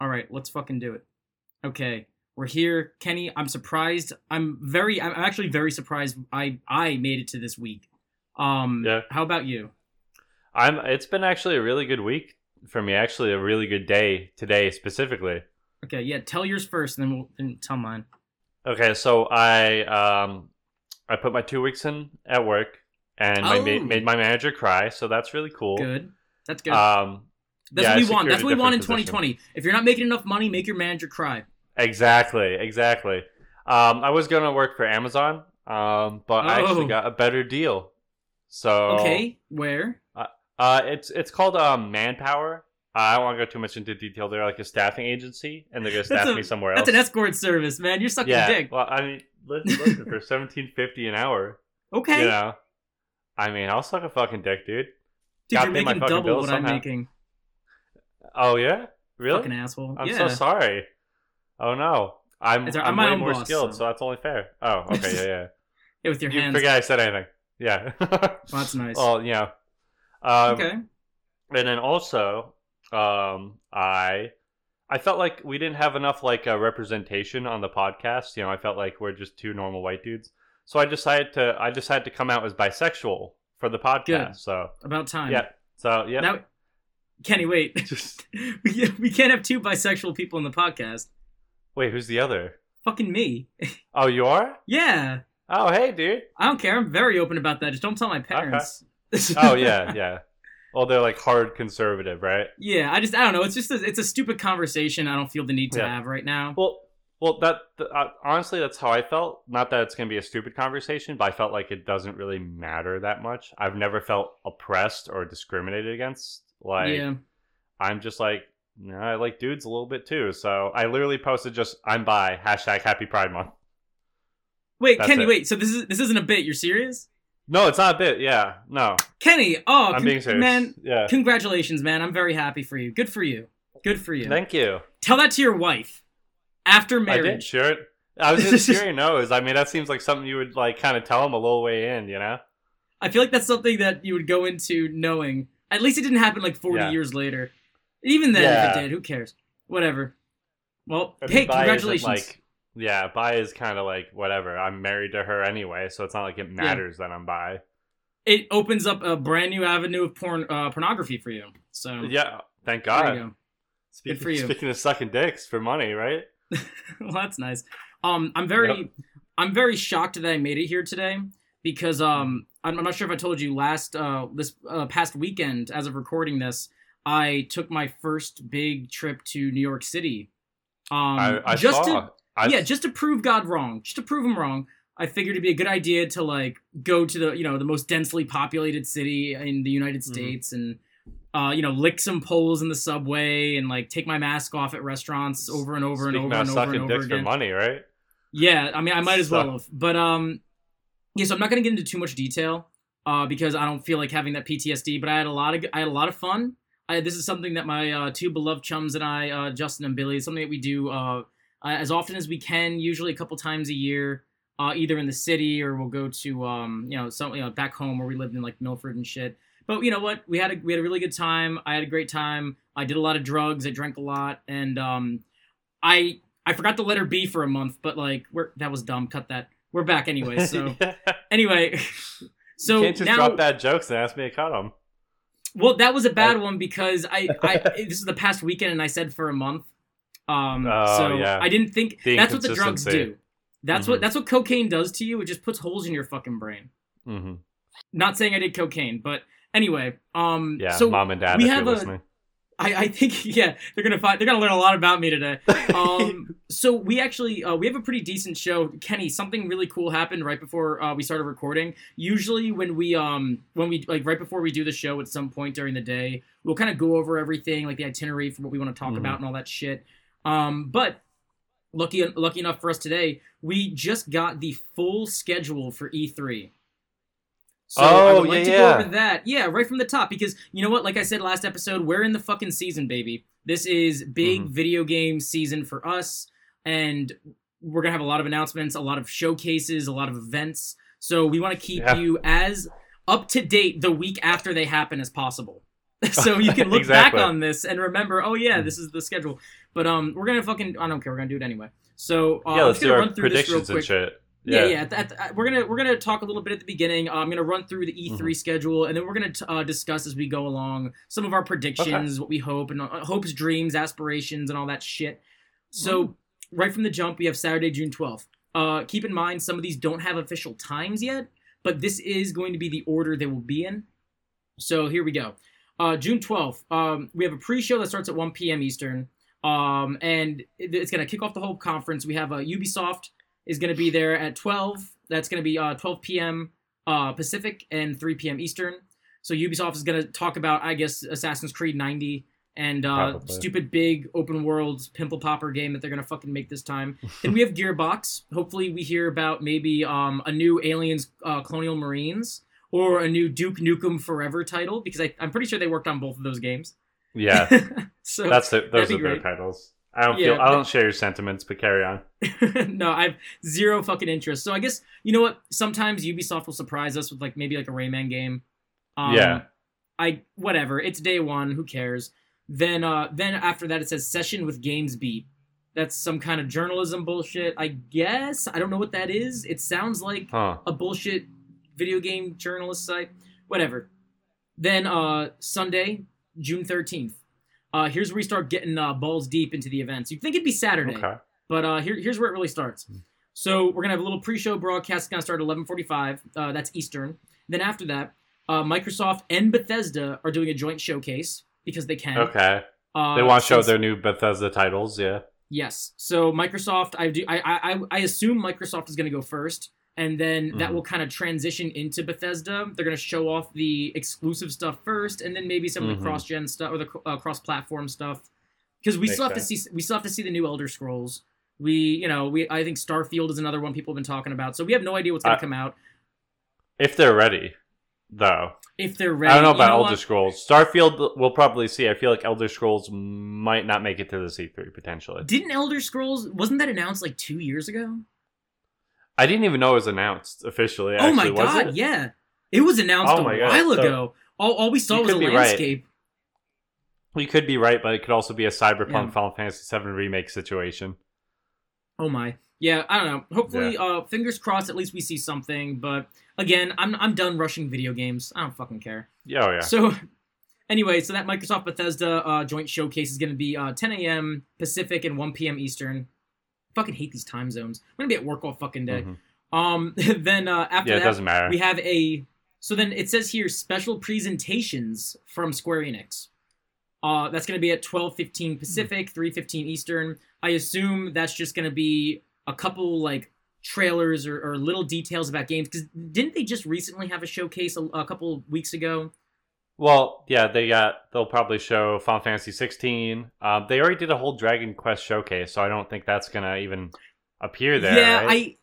All right, let's fucking do it. Okay, we're here, Kenny. I'm surprised. I'm very. I'm actually very surprised. I I made it to this week. Um, Yeah. How about you? I'm. It's been actually a really good week for me. Actually, a really good day today specifically. Okay, yeah. Tell yours first, and then we'll then tell mine. Okay, so I um I put my two weeks in at work and my Oh. ma- made my manager cry, so that's really cool. Good. That's good. Um, That's yeah, what we want. That's what we want in different 2020. If you're not making enough money, make your manager cry. exactly, exactly. Um, I was gonna work for Amazon, um, but I Oh. actually got a better deal. So Okay, where? Uh, it's it's called um Manpower. Uh, I don't want to go too much into detail. They're like a staffing agency, and they're gonna staff a- me somewhere else. That's an escort service, man. You're sucking yeah. dick. Well, I mean, listen, listen for seventeen fifty an hour. Okay, You know, I mean, I'll suck a fucking dick, dude. dude, gotta you're making double what somehow. I'm making. Oh yeah, really? Fucking asshole. I'm yeah. so sorry. Oh no, I'm It's I'm, I'm way more boss, skilled, so- so. that's only fair. Oh, okay, yeah, yeah. Yeah, with your you hands. forget I said anything. Yeah. Well, that's nice. well, yeah. Um, okay. and then also um i i felt like we didn't have enough like uh, representation on the podcast you know i felt like we're just two normal white dudes so i decided to i decided to come out as bisexual for the podcast Good. so About time. yeah so yeah Now, Kenny, wait. just we we can't have two bisexual people in the podcast. wait who's the other Fucking me. oh you are Yeah. oh hey dude I don't care. I'm very open about that. Just don't tell my parents. oh yeah yeah well they're like hard conservative right yeah. I just I don't know. It's just a, it's a stupid conversation. I don't feel the need to Yeah. have right now. Well, well, that uh, honestly, that's how I felt. Not that it's gonna be a stupid conversation, but I felt like it doesn't really matter that much. I've never felt oppressed or discriminated against. Like, yeah. I'm just like, I like dudes a little bit too. So I literally posted just "I'm by hashtag Happy Pride Month. Wait, that's Kenny. it. Wait. So this is this isn't a bit. You're serious, No, it's not a bit. Yeah, no, Kenny? Oh, I'm being serious. man. yeah, Congratulations, man. I'm very happy for you. Good for you. Good for you. thank you. Tell that to your wife after I did marriage. sure. I was just hearing nose. I mean, that seems like something you would like kind of tell them a little way in, you know? I feel like that's something that you would go into knowing. At least it didn't happen like 40 Yeah. years later. Even then, if it did, who cares? Whatever. Well, I mean, hey, congratulations. Like, yeah, bi is kind of like whatever. I'm married to her anyway, so it's not like it matters that I'm bi. it opens up a brand new avenue of porn uh, pornography for you. So Yeah, thank there God. you go. Speaking, for you. Speaking of sucking dicks for money, right? well, that's nice. Um, I'm very, Yep. I'm very shocked that I made it here today because um, I'm, I'm not sure if I told you last uh this uh, past weekend as of recording this, I took my first big trip to New York City. Um, I, I just saw. to I, yeah, just to prove God wrong, just to prove him wrong. I figured it'd be a good idea to like go to the you know the most densely populated city in the United Mhm. States and uh, you know lick some poles in the subway and like take my mask off at restaurants over and over and Speaking over of and over sucking and over dicks for again. money, right? Yeah, I mean I might as well have, but um, yeah. So I'm not gonna get into too much detail uh because I don't feel like having that PTSD. But I had a lot of I had a lot of fun. I, this is something that my uh, two beloved chums and I, uh, Justin and Billy, is something that we do uh, uh, as often as we can, usually a couple times a year, uh, either in the city or we'll go to um, you know some you know back home where we lived in like Milford and shit. But you know what? We had a we had a really good time. I had a great time. I did a lot of drugs. I drank a lot, and um, I I forgot the letter B for a month. But like, that was dumb. Cut that. We're back anyway. So anyway, so you can't just now drop bad jokes and ask me to cut them. well, that was a bad one because I, I this is the past weekend and I said for a month. Um, Oh, so yeah. I didn't think The that's what the drugs do. That's what Mhm. that's what cocaine does to you. It just puts holes in your fucking brain. hmm Not saying I did cocaine, but anyway. Um, Yeah, so mom and dad, we have a- listening. I, I think yeah they're gonna find they're gonna learn a lot about me today. Um, so we actually uh, we have a pretty decent show. Kenny, something really cool happened right before uh, we started recording. Usually when we um when we like right before we do the show at some point during the day, we'll kind of go over everything like the itinerary for what we want to talk Mhm. about and all that shit. Um, but lucky lucky enough for us today, we just got the full schedule for E3. So I Oh, would like yeah, to yeah. go over that. Yeah, right from the top because you know what? Like I said last episode, we're in the fucking season, baby. This is big Mhm. video game season for us, and we're gonna have a lot of announcements, a lot of showcases, a lot of events. So we want to keep Yeah. you as up to date the week after they happen as possible. so you can look Exactly. back on this and remember, oh yeah, this is the schedule. But um, we're gonna fucking I don't care, we're gonna do it anyway. So uh, yeah, let's do our run through this real predictions and shit. Yeah, yeah. at the- at the- we're gonna we're gonna talk a little bit at the beginning. Uh, I'm gonna run through the E3 Mm-hmm. schedule, and then we're gonna uh, discuss as we go along some of our predictions, what we hope, and uh, hopes, dreams, aspirations, and all that shit. So Mm-hmm. right from the jump, we have Saturday, June 12th. Uh, keep in mind, some of these don't have official times yet, but this is going to be the order they will be in. So here we go. Uh, June 12th, um, we have a pre-show that starts at 1 p.m. Eastern, um, and it- it's gonna kick off the whole conference. We have uh, Ubisoft is going to be there at 12. That's going to be uh, 12 p.m. Uh, Pacific and 3 p.m. Eastern. So Ubisoft is going to talk about, I guess, Assassin's Creed 90 and uh, stupid big open world pimple popper game that they're going to fucking make this time. then we have Gearbox. Hopefully, we hear about maybe um, a new Aliens uh, Colonial Marines or a new Duke Nukem Forever title because I, I'm pretty sure they worked on both of those games. Yeah, so that's it. Those are be their great. titles. I don't Yeah, feel. I don't share your sentiments, but carry on. no, I have zero fucking interest. So I guess you know what? Sometimes Ubisoft will surprise us with like maybe like a Rayman game. Um, Yeah. I whatever. It's day one. Who cares? Then uh then after that it says session with GamesBeat. That's some kind of journalism bullshit. I guess I don't know what that is. It sounds like Huh? a bullshit video game journalist site. Whatever. Then uh Sunday, June thirteenth. Uh here's where we start getting uh, balls deep into the events. You'd think it'd be Saturday. Okay. But uh, here, here's where it really starts. Hmm. So we're gonna have a little pre-show broadcast. It's gonna start at 11:45. Uh, that's Eastern. Then after that, uh, Microsoft and Bethesda are doing a joint showcase because they can. Okay. Uh, They want to show their new Bethesda titles. Yeah. Yes. So Microsoft, I do. I I I- I assume Microsoft is gonna go first, and then that Mhm. will kind of transition into Bethesda. They're gonna show off the exclusive stuff first, and then maybe some of Mhm. the cross-gen stuff or the uh, cross-platform stuff. Because we Makes still have to see we still have to see the new Elder Scrolls. We you know we I think Starfield is another one people have been talking about. So we have no idea what's gonna I- come out If they're ready, though. if they're ready. I don't know You about Elder what? Scrolls. Starfield, we'll probably see. I feel like Elder Scrolls might not make it to the E3 potentially. Didn't Elder Scrolls wasn't that announced like two years ago? I didn't even know it was announced officially. oh my was god, it? yeah, it was announced Oh a my God, while so- ago. All, all we saw was a be right. landscape. You could be right, but it could also be a Cyberpunk Yeah. Final Fantasy VII remake situation. Oh my. Yeah, I don't know. Hopefully, uh, fingers crossed. At least we see something. But again, I'm I'm done rushing video games. I don't fucking care. Yeah, oh yeah. So, anyway, so that Microsoft Bethesda uh, joint showcase is going to be uh, 10 a.m. Pacific and 1 p.m. Eastern. Fucking hate these time zones. I'm gonna be at work all fucking day. Mhm. Um, then uh, after Yeah, that, doesn't matter. we have a. So then it says here special presentations from Square Enix. Uh, that's to be at 12:15 Pacific, 3:15 Eastern. I assume that's just to be a couple like trailers or, or little details about games because didn't they just recently have a showcase a, a couple weeks ago? Well, yeah, they got. They'll probably show Final Fantasy 16. Um, they already did a whole Dragon Quest showcase, so I don't think that's gonna even appear there. yeah, right?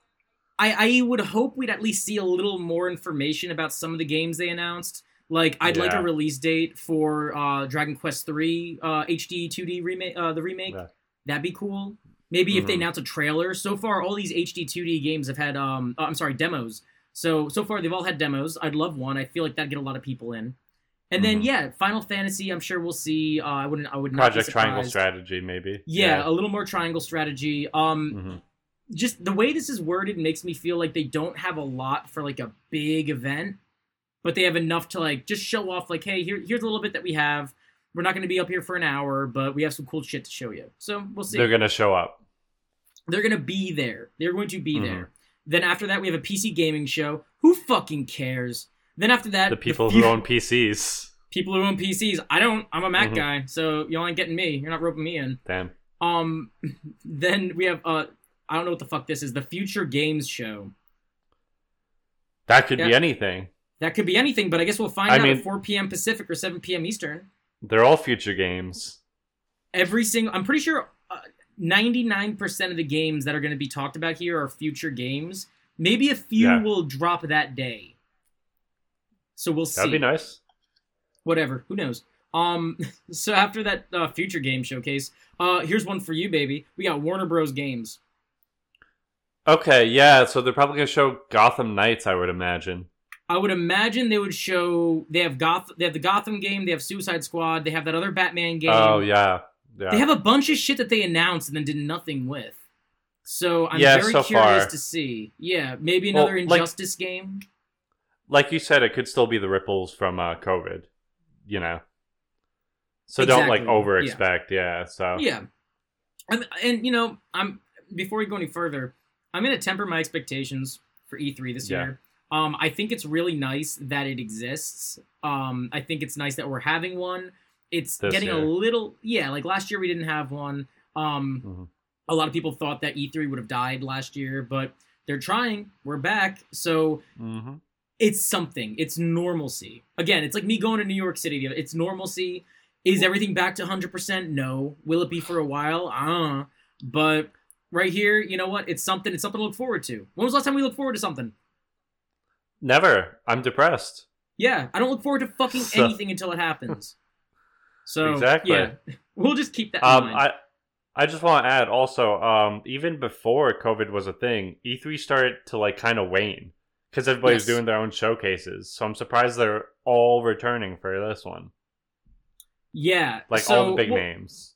I, I I would hope we'd at least see a little more information about some of the games they announced. Like I'd like a release date for uh, Dragon Quest three uh, HD 2D remake, uh, the remake. Yeah. That'd be cool. Maybe if they Mhm. announce a trailer. So far, all these HD 2D games have had um, uh, I'm sorry, demos. So so far they've all had demos. I'd love one. I feel like that'd get a lot of people in. And then Mhm. yeah, Final Fantasy. I'm sure we'll see. Uh, I wouldn't. I would not be Project Triangle. Strategy, maybe. Yeah, a little more triangle strategy. Um, Mhm. just the way this is worded makes me feel like they don't have a lot for like a big event, but they have enough to like just show off like, hey, here, here's a little bit that we have. We're not going to be up here for an hour, but we have some cool shit to show you. So we'll see. They're gonna show up. They're going to be there. They're going to be Mhm. there. Then after that, we have a PC gaming show. Who fucking cares? Then after that, The people few- who own PCs. people who own PCs. I don't. I'm a Mac Mhm. guy, so y'all ain't getting me. You're not roping me in. Damn. Um, then we have uh, I don't know what the fuck this is. The Future Games Show. That could be anything. That could be anything, but I guess we'll find I out mean- at 4 p.m. Pacific or 7 p.m. Eastern. They're all future games. Every single, I'm pretty sure uh, 99% of the games that are going to be talked about here are future games. Maybe a few Yeah. will drop that day. So we'll see. That'd be nice. Whatever. Who knows? Um. So after that uh, future game showcase, uh, here's one for you, baby. We got Warner Bros. Games. Okay, yeah. So they're probably gonna show Gotham Knights, I would imagine. I would imagine they would show they have Goth they have the Gotham game, they have Suicide Squad, they have that other Batman game. Oh yeah, yeah. They have a bunch of shit that they announced and then did nothing with. So I'm Yeah, very so curious far. to see. Yeah, maybe Well, another like- Injustice game. Like you said, it could still be the ripples from uh, COVID. You know, so don't like over expect. Yeah. So Yeah, and, and you know, I'm before we go any further, I'm gonna temper my expectations for E3 this Yeah. year. Um, I think it's really nice that it exists. Um, I think it's nice that we're having one. It's This getting a little, yeah. Like last year we didn't have one. Um, Mhm. a lot of people thought that E3 would have died last year, but they're trying. We're back, so Mhm. It's something. It's normalcy. Again, it's like me going to New York City. It's normalcy. Is everything back to 100%? No. Will it be for a while? Uh, but right here, you know what? It's something. It's something to look forward to. When was the last time we looked forward to something? never. I'm depressed. Yeah, I don't look forward to fucking So- anything until it happens. So Exactly. yeah, we'll just keep that in Um, mind. I I just want to add also, um, even before COVID was a thing, E3 started to like kind of wane because everybody was Yes. doing their own showcases. So I'm surprised they're all returning for this one, yeah, like so, all the big well, names.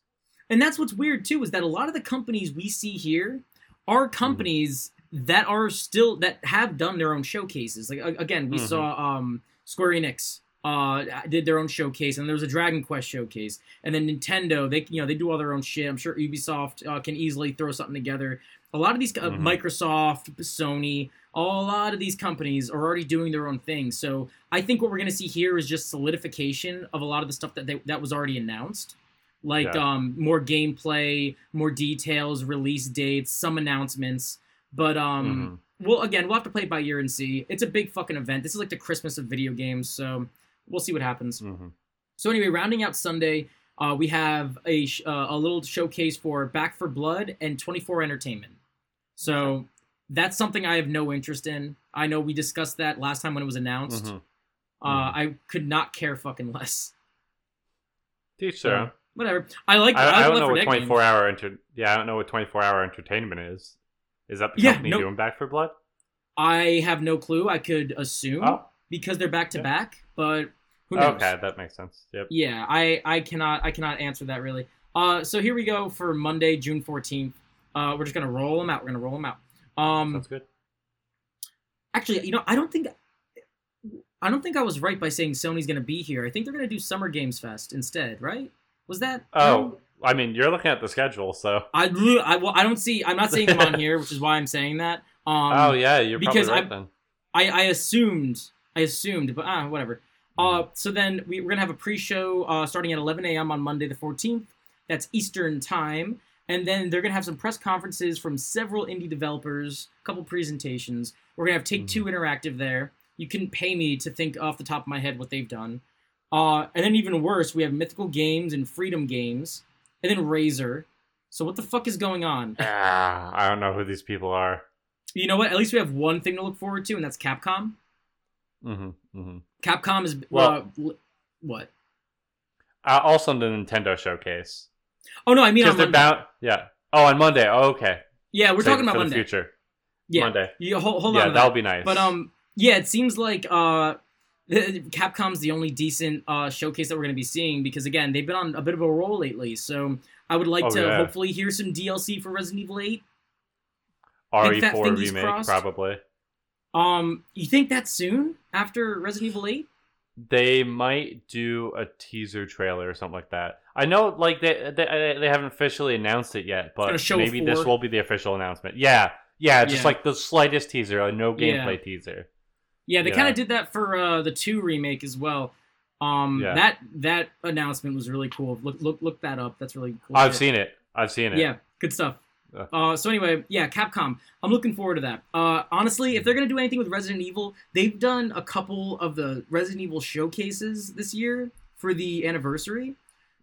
And that's what's weird too is that a lot of the companies we see here are Mm-hmm. companies that are still that have done their own showcases. Like again, we Mhm. saw um Square Enix uh did their own showcase and there was a Dragon Quest showcase. And then Nintendo, they you know, they do all their own shit. I'm sure Ubisoft uh, can easily throw something together. A lot of these uh, Mhm. Microsoft, Sony, a lot of these companies are already doing their own thing. So I think what we're going to see here is just solidification of a lot of the stuff that they, that was already announced like Yeah. um more gameplay, more details, release dates, some announcements. But um Mhm. well again, we'll have to play it by year and see. It's a big fucking event. This is like the Christmas of video games, so we'll see what happens. Mhm. So anyway, rounding out Sunday, uh, we have a sh- uh, a little showcase for Back for Blood and 24 Entertainment. So that's something I have no interest in. I know we discussed that last time when it was announced. Mhm. Uh, I could not care fucking less. Teach So. Whatever. I like. I, I like don't know what 24 hour inter- Yeah, I don't know what 24 hour entertainment is. Is that the Yeah, company no- doing Back for Blood? I have no clue. I could assume Oh, because they're back to Yeah. back, but who knows? okay, that makes sense. Yep. Yeah, I I cannot I cannot answer that really. Uh, so here we go for Monday, June fourteenth. Uh, we're just gonna roll them out. We're gonna roll them out. Um, Sounds good. actually, you know, I don't think I don't think I was right by saying Sony's gonna be here. I think they're gonna do Summer Games Fest instead, right? Was that? Oh, I mean, you're looking at the schedule, so. I I well, I don't see. I'm not seeing them on here, which is why I'm saying that. Um, oh yeah, you're because probably right I- then. I, I assumed I assumed, but ah, whatever. Uh, so then we, we're gonna have a pre-show uh, starting at 11 a.m. on Monday the 14th. That's Eastern time, and then they're gonna have some press conferences from several indie developers, a couple presentations. We're gonna have Take Two Interactive there. You couldn't pay me to think off the top of my head what they've done. Uh, and then even worse, we have Mythical Games and Freedom Games, and then Razer. So what the fuck is going on? Ah, I don't know who these people are. You know what? At least we have one thing to look forward to, and that's Capcom. hmm hmm Capcom is Well- uh, what? Uh, also, the Nintendo showcase Oh no, I mean on Monday. bound. Yeah. Oh, on Monday. Oh, okay. yeah, we're Save talking about for Monday. the future. Yeah, Monday. Yeah, hold, hold yeah, on. that'll that. be nice. But um, yeah, it seems like uh, Capcom's the only decent uh showcase that we're gonna be seeing because again, they've been on a bit of a roll lately. So I would like Oh, to yeah. hopefully hear some DLC for Resident Evil Eight. think that RE4 E remake crossed? probably. Um, you think that's soon after Resident Evil Eight? They might do a teaser trailer or something like that. I know, like they they, they haven't officially announced it yet, but maybe this will be the official announcement. Yeah, yeah, just Yeah. like the slightest teaser, like no Yeah. gameplay teaser. Yeah, they Yeah. kind of did that for uh, the two remake as well. Um, Yeah. that that announcement was really cool. Look look look that up. That's really cool. I've shit. seen it. I've seen it. Yeah, good stuff. Yeah. Uh, so anyway, yeah, Capcom. I'm looking forward to that. Uh, honestly, if they're gonna do anything with Resident Evil, they've done a couple of the Resident Evil showcases this year for the anniversary.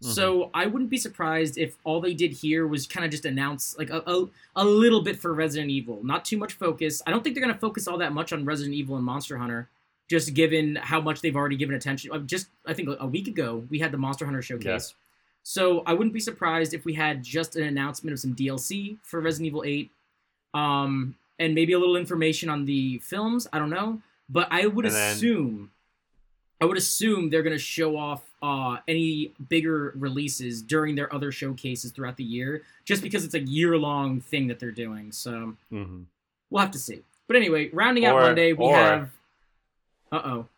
Mm-hmm. So I wouldn't be surprised if all they did here was kind of just announce like a, a, a little bit for Resident Evil, not too much focus. I don't think they're gonna focus all that much on Resident Evil and Monster Hunter, just given how much they've already given attention. Uh, Just I think a week ago we had the Monster Hunter showcase. So I wouldn't be surprised if we had just an announcement of some DLC for Resident Evil 8, um, and maybe a little information on the films. I don't know, but I would And then- assume, I would assume they're gonna show off uh, any bigger releases during their other showcases throughout the year, just because it's a year long thing that they're doing. So hmm we'll have to see. But anyway, rounding out Or- Monday, we or- have. Uh oh.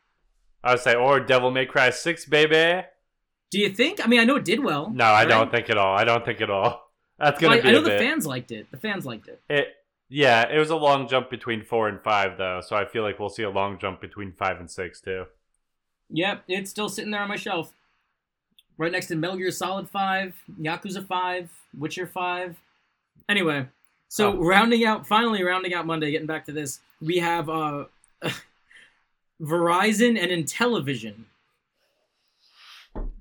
I would say, or Devil May Cry Six, baby. Do you think? I mean, I know it did well. No, I right? don't think at all. I don't think at all. That's gonna Well, be I know the bit. fans liked it. The fans liked it. It, yeah, it was a long jump between four and five, though. So I feel like we'll see a long jump between five and six too. Yep, it's still sitting there on my shelf. Right next to Metal Gear Solid 5, Yakuza 5, Witcher 5. Anyway, so Oh. rounding out, finally rounding out Monday, getting back to this, we have uh, Verizon and Intellivision.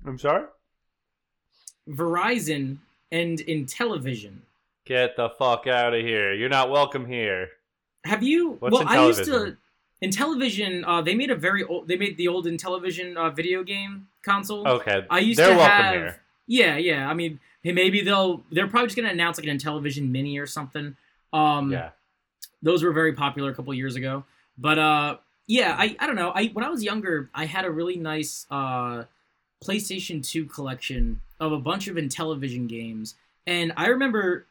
I'm sorry. Verizon and Intellivision. Get the fuck out of here! You're not welcome here. Have you? What's well, I used to. Intellivision? Intellivision, uh, they made a very old. They made the old Intellivision uh, video game console. Okay, I used they're to welcome have. here. Yeah, yeah. I mean, hey, maybe they'll. They're probably just gonna announce like an Intellivision Mini or something. Um, Yeah, those were very popular a couple years ago. But uh, yeah, I I don't know. I when I was younger, I had a really nice uh, PlayStation Two collection of a bunch of Intellivision games, and I remember.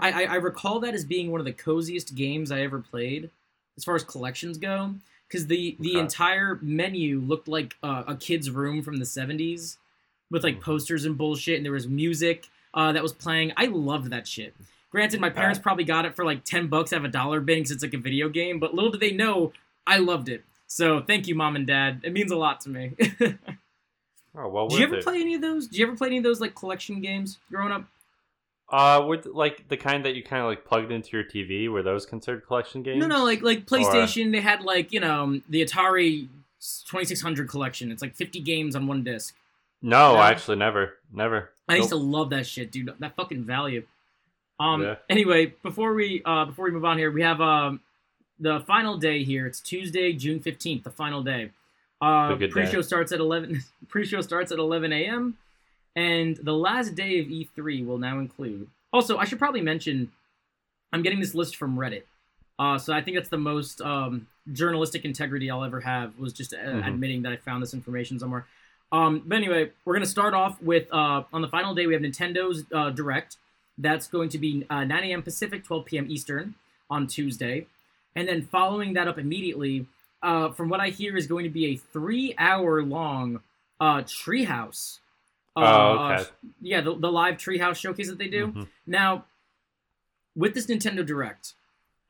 I, I- recall that as being one of the coziest games I ever played, as far as collections go, because the the Okay. entire menu looked like uh, a kid's room from the '70s, with like Mhm. posters and bullshit, and there was music uh, that was playing. I loved that shit. Granted, my parents probably got it for like ten bucks out of a dollar bin because it's like a video game, but little did they know I loved it. So thank you, mom and dad. It means a lot to me. Did oh well. you ever it. play any of those? Did you ever play any of those like collection games growing up? Uh, with like the kind that you kind of like plugged into your TV, were those considered collection games? No, no, like like PlayStation. They had like you know the Atari 2600 collection. It's like 50 games on one disc. no, No? actually, never, never. I used to love that shit, dude. That fucking value. Um. Yeah. Anyway, before we uh before we move on here, we have um the final day here. It's Tuesday, June fifteenth, the final day. Uh, The good day. pre-show starts at eleven. pre-show starts at eleven a.m. And the last day of E3 will now include. Also, I should probably mention, I'm getting this list from Reddit. Uh, so I think that's the most um, journalistic integrity I'll ever have was just uh, Mhm. admitting that I found this information somewhere. Um, but anyway, we're gonna start off with uh, on the final day we have Nintendo's uh, Direct. That's going to be uh, 9 a.m. Pacific, 12 p.m. Eastern on Tuesday, and then following that up immediately, uh, from what I hear, is going to be a three-hour-long uh, Treehouse. Uh, Oh, okay. yeah, the, the live Treehouse showcase that they do. Mhm. Now, with this Nintendo Direct,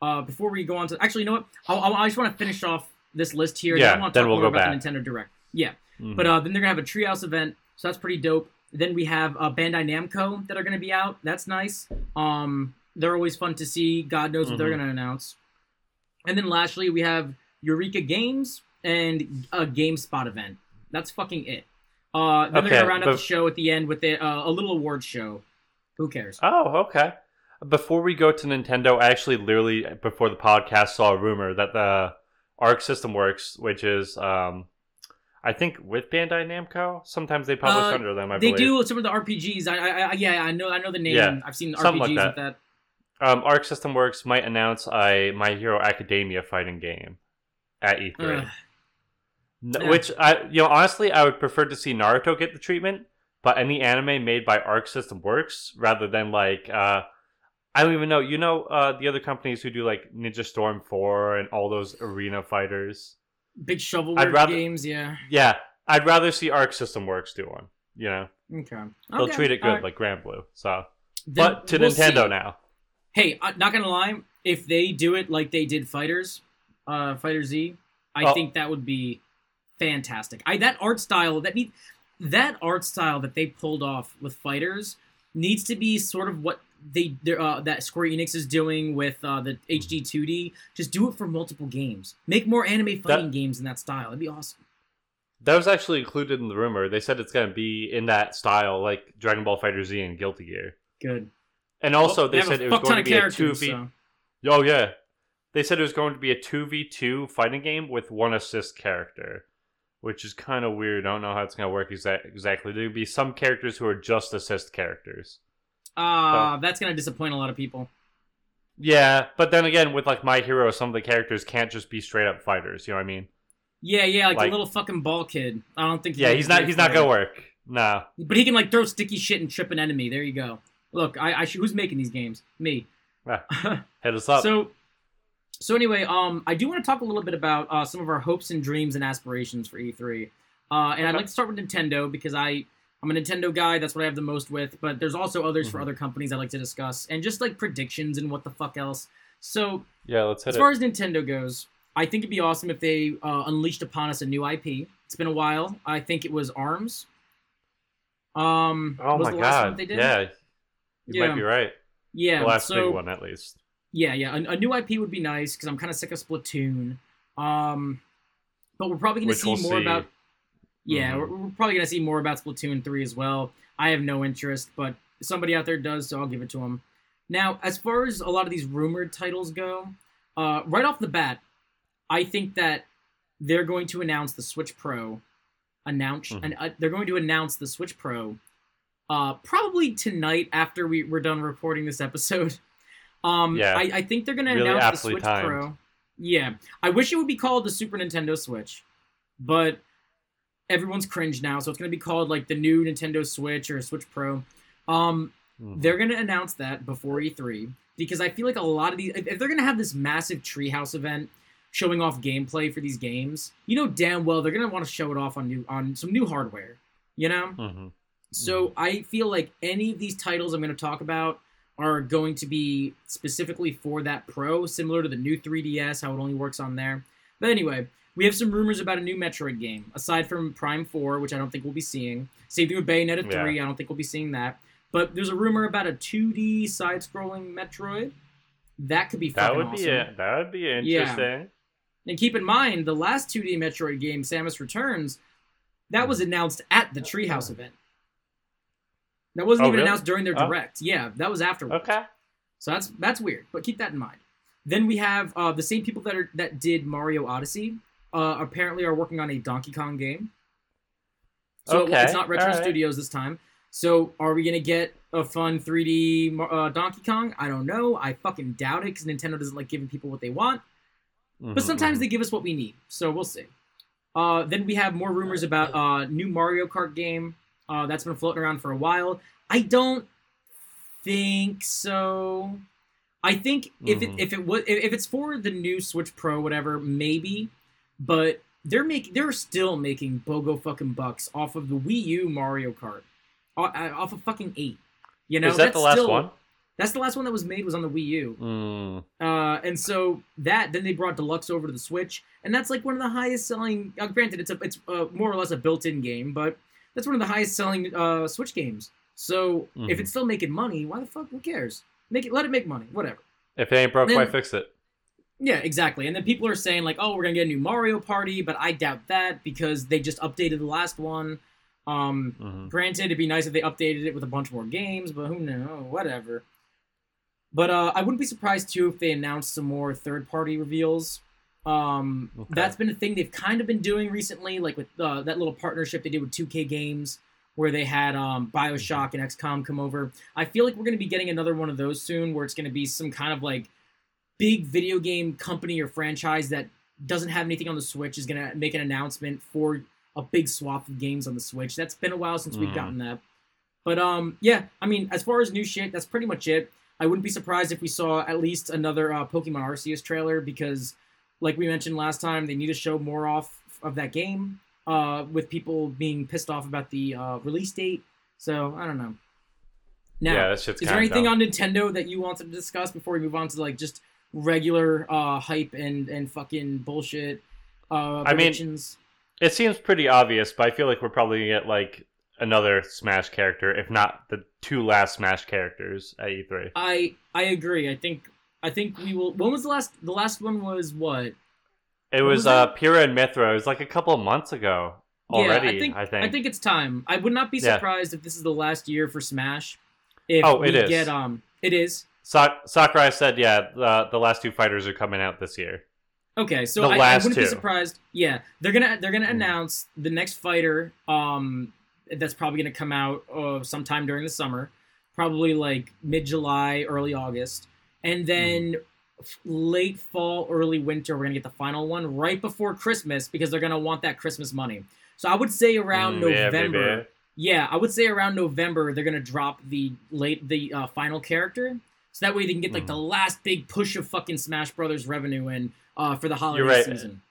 uh, before we go on to actually, you know what? I'll, I'll, I just want to finish off this list here. Yeah, want then we'll more go about back. Nintendo Direct. Yeah, Mhm. but uh, then they're gonna have a Treehouse event, so that's pretty dope. Then we have uh, Bandai Namco that are gonna be out. That's nice. Um, they're always fun to see. God knows what they're Mhm. gonna announce. And then lastly, we have Eureka Games and a GameSpot event. That's fucking it. Uh, then they're gonna round up but- the show at the end with a, uh, a little award show. Who cares? Oh, okay. Before we go to Nintendo, I actually literally before the podcast saw a rumor that the Arc System Works, which is um, I think with Bandai Namco, sometimes they publish Uh, under them. I they believe. do some of the RPGs. I, I, I yeah, I know, I know the name. Yeah, I've seen something like that. with that. Um, Arc System Works might announce a My Hero Academia fighting game at E3. Ugh. N- Yeah. Which I, you know, honestly, I would prefer to see Naruto get the treatment, but any anime made by Arc System Works rather than like, uh, I don't even know. You know, uh, the other companies who do like Ninja Storm Four and all those arena fighters. Big shovel I'd rather- games. Yeah. Yeah, I'd rather see Arc System Works do one. You know, Okay. they'll Okay, treat it good like Granblue. So, Then but to we'll Nintendo see. now. Hey, I'm not gonna lie. If they do it like they did Fighters, uh, Fighter Z, I Oh. think that would be fantastic. I that art style that need that art style that they pulled off with Fighters needs to be sort of what they uh, that Square Enix is doing with uh, the HD 2D. Just do it for multiple games. Make more anime fighting games in that style. It'd be awesome. That was actually included in the rumor. They said it's going to be in that style, like Dragon Ball Fighter Z and Guilty Gear. Good. And also, Well, they have said it was going to be a two v. so- Oh yeah, they said it was going to be a two v two fighting game with one assist character, which is kind of weird. I don't know how it's going to work exa- exactly. There'll be some characters who are just assist characters. Ah, that's gonna disappoint a lot of people. Yeah, but then again, with like My Hero, some of the characters can't just be straight up fighters. You know what I mean? Yeah, yeah, like, Like- the little fucking ball kid. I don't think. Yeah, he's not. He's not gonna work. No. But he can like throw sticky shit and trip an enemy. There you go. Look, I, I should, who's making these games? Me. Hit us up. so, so anyway, um, I do want to talk a little bit about uh, some of our hopes and dreams and aspirations for E3. Uh, and I'd like to start with Nintendo because I I'm a Nintendo guy. That's what I have the most with. But there's also others for Mhm. other companies I like to discuss and just like predictions and what the fuck else. So yeah, let's hit as it. far as Nintendo goes, I think it'd be awesome if they uh, unleashed upon us a new IP. It's been a while. I think it was Arms. Um, oh was my the last one god. they did? Yeah, you Yeah. might be right. yeah. the last so big one, at least. Yeah, yeah, a, a new IP would be nice because I'm kind of sick of Splatoon. Um, but we're probably gonna see we'll more see. about. Yeah, Mhm. we're, we're probably gonna see more about Splatoon three as well. I have no interest, but somebody out there does, so I'll give it to them. Now, as far as a lot of these rumored titles go, uh, right off the bat, I think that they're going to announce the Switch Pro. Announce Mhm. and uh, they're going to announce the Switch Pro, uh, probably tonight after we we're done recording this episode. Um, Yeah. I, I think they're going to Really announce the Switch timed. Pro. Yeah, I wish it would be called the Super Nintendo Switch, but everyone's cringe now, so it's going to be called like the new Nintendo Switch or Switch Pro. Um, Mhm. they're going to announce that before E3 because I feel like a lot of these, if they're going to have this massive Treehouse event showing off gameplay for these games, you know damn well they're going to want to show it off on new on some new hardware. You know, Mhm. so I feel like any of these titles I'm going to talk about are going to be specifically for that Pro, similar to the new 3DS, how it only works on there. But anyway, we have some rumors about a new Metroid game, aside from Prime 4, which I don't think we'll be seeing. Same thing with Bayonetta 3, I don't think we'll be seeing that. But there's a rumor about a 2D side-scrolling Metroid. That could be That would awesome. be. That would be Yeah. interesting. And keep in mind, the last 2D Metroid game, Samus Returns, that was announced at the Treehouse event. That wasn't Oh, even really? announced during their Oh. direct. Yeah, that was afterwards. Okay. So that's that's weird, but keep that in mind. Then we have uh, the same people that are that did Mario Odyssey. Uh, apparently, are working on a Donkey Kong game. So it- it's not Retro alright. Studios this time. So are we gonna get a fun 3D uh, Donkey Kong? I don't know. I fucking doubt it because Nintendo doesn't like giving people what they want. Mhm, But sometimes mhm. they give us what we need, so we'll see. Uh, then we have more rumors about uh, new Mario Kart game uh, that's been floating around for a while. I don't think so. I think if it Mhm. if it was if it's for the new Switch Pro, whatever, maybe. But they're making they're still making bogo fucking bucks off of the Wii U Mario Kart, uh, off of fucking eight. You know Is that that's the last still- one? That's the last one that was made was on the Wii U. Mm. Uh, and so that then they brought Deluxe over to the Switch, and that's like one of the highest selling. Uh, granted, it's a it's uh, more or less a built-in game, but that's one of the highest selling uh, Switch games. So if Mhm. it's still making money, why the fuck? Who cares? Make it, let it make money, whatever. If it ain't broke, Then- why fix it? Yeah, exactly. And then people are saying like, oh, we're gonna get a new Mario Party, but I doubt that because they just updated the last one. Um, Mhm. Granted, it'd be nice if they updated it with a bunch more games, but who knows? Whatever. But uh, I wouldn't be surprised too if they announced some more third-party reveals. Um, Okay. That's been a thing they've kind of been doing recently, like with uh, that little partnership they did with 2K Games, where they had um, Bioshock and XCOM come over. I feel like we're going to be getting another one of those soon, where it's going to be some kind of like big video game company or franchise that doesn't have anything on the Switch is going to make an announcement for a big swath of games on the Switch. That's been a while since we've Mm. gotten that. But um, yeah, I mean, as far as new shit, that's pretty much it. I wouldn't be surprised if we saw at least another uh, Pokemon Arceus trailer because, like we mentioned last time, they need to show more off of that game. Uh, with people being pissed off about the uh, release date. So I don't know. Now, yeah, that shit's is there anything dumb. on Nintendo that you wanted to discuss before we move on to like just regular uh, hype and and fucking bullshit uh, I mean- It seems pretty obvious, but I feel like we're probably gonna get like another Smash character, if not the two last Smash characters at E E3. I I agree. I think I think we will. When was the last? The last one was what? It was, was uh? Pyra and Mythra. It was like a couple of months ago already. yeah, I think, I think. I think it's time. I would not be Yeah. surprised if this is the last year for Smash. If Oh, we it is. get um, it is Sa- Sakurai said, yeah, the, the last two fighters are coming out this year. okay. So I, I wouldn't be surprised. Yeah, they're gonna they're gonna Mm. announce the next fighter. Um, that's probably gonna come out uh, sometime during the summer, probably like mid July, early August. And then f- late fall, early winter, we're gonna get the final one right before Christmas because they're gonna want that Christmas money. So I would say around Mm, yeah, November. baby. Yeah, I would say around November they're gonna drop the late the uh, final character, so that way they can get like Mhm. the last big push of fucking Smash Brothers revenue in uh, for the holiday right. season.